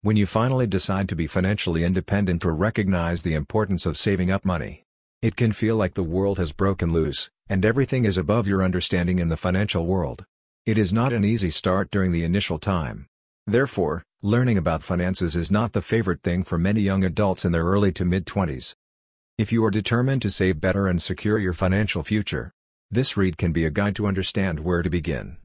When you finally decide to be financially independent or recognize the importance of saving up money, it can feel like the world has broken loose, and everything is above your understanding in the financial world. It is not an easy start during the initial time. Therefore, learning about finances is not the favorite thing for many young adults in their early to mid-20s. If you are determined to save better and secure your financial future, this read can be a guide to understand where to begin.